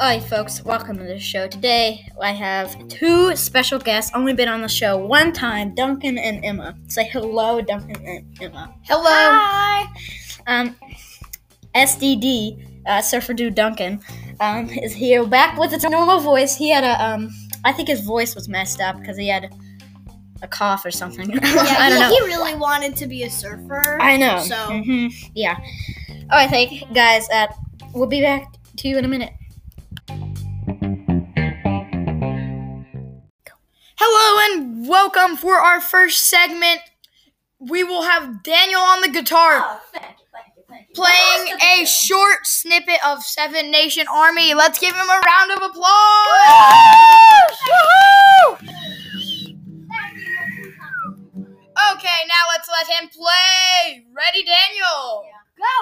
Alright, folks, welcome to the show. Today I have two special guests, only been on the show one time Duncan and Emma. Say hello, Duncan and Emma. Hello. Hi. Um, SDD, uh, Surfer Dude Duncan, um, is here back with his normal voice. He had a, um, I think his voice was messed up because he had a cough or something. Yeah, I don't he, know. he really wanted to be a surfer. I know. So hmm yeah. All right, thank you, guys. Uh, we'll be back to you in a minute. hello and welcome for our first segment. We will have Daniel on the guitar Oh, thank you, thank you, thank you. playing a short snippet of Seven Nation Army. Let's give him a round of applause. Okay, now let's let him play. Ready, Daniel?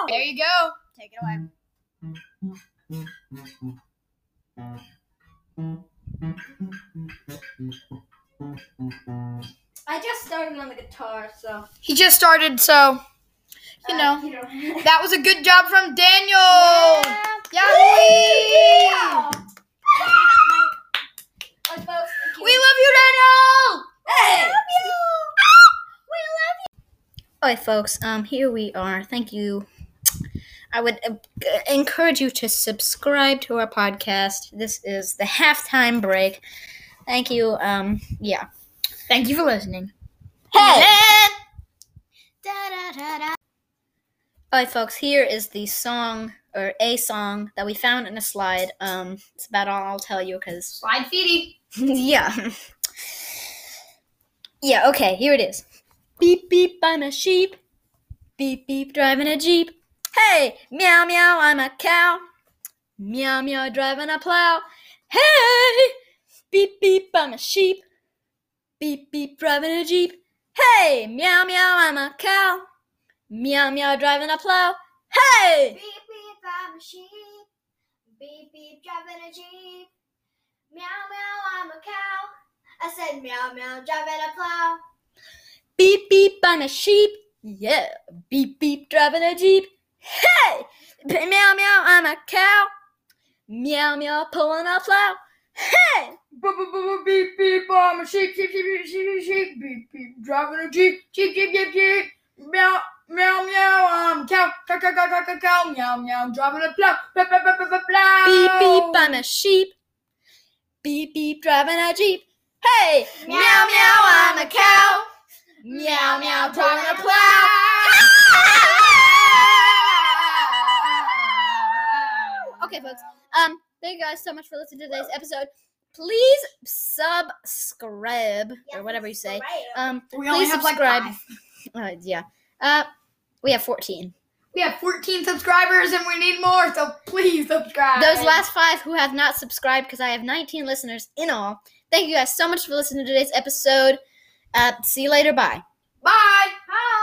Go. There you go. Take it away. I just started on the guitar, so He just started, so you uh, know. you. That was a good job from Daniel. Yeah. Alright, folks, thank you. We love you, Hey! We love you. Alright, folks. Um, here we are. Thank you. I would uh, encourage you to subscribe to our podcast. This is the halftime break. Thank you. Um, yeah. Thank you for listening. Hey! Alright, folks. Here is the song or a song that we found in a slide. Um, it's about all I'll tell you because Slide feety. yeah. Yeah, okay, here it is. Beep beep, I'm a sheep. Beep beep, driving a jeep. Hey, meow meow, I'm a cow. Meow meow, driving a plow. Hey, beep beep, I'm a sheep. Beep beep, driving a jeep. Hey, meow meow, I'm a cow. Meow meow, driving a plow. Hey! Beep beep, I'm a sheep. Beep beep, driving a jeep. Meow meow, I'm a cow. I said meow meow, driving a plow. Beep beep, I'm a sheep. Yeah. Beep beep, driving a jeep. Hey! Meow meow, I'm a cow. Meow meow, pulling a plow. Hey! Beep beep, I'm a sheep, sheep, sheep, sheep, sheep, sheep, beep beep, driving a jeep, jeep, jeep, jeep, jeep, meow, meow, meow, I'm a cow, cow, cow, cow, cow, cow, cow, meow, meow, driving a plow, plow, plow, plow, plow, plow. Beep beep, I'm a sheep. Beep beep, driving a jeep. Hey! Meow, meow, I'm a cow. Meow meow, driving a plow. Thank you guys so much for listening to today's episode. Please subscribe or whatever you say. Um, We only please have like subscribe. five. Uh, yeah. Uh, we have 14. We have 14 subscribers and we need more, so please subscribe. Those last five who have not subscribed, because I have 19 listeners in all. Thank you guys so much for listening to today's episode. Uh, see you later. Bye. Bye. Hi.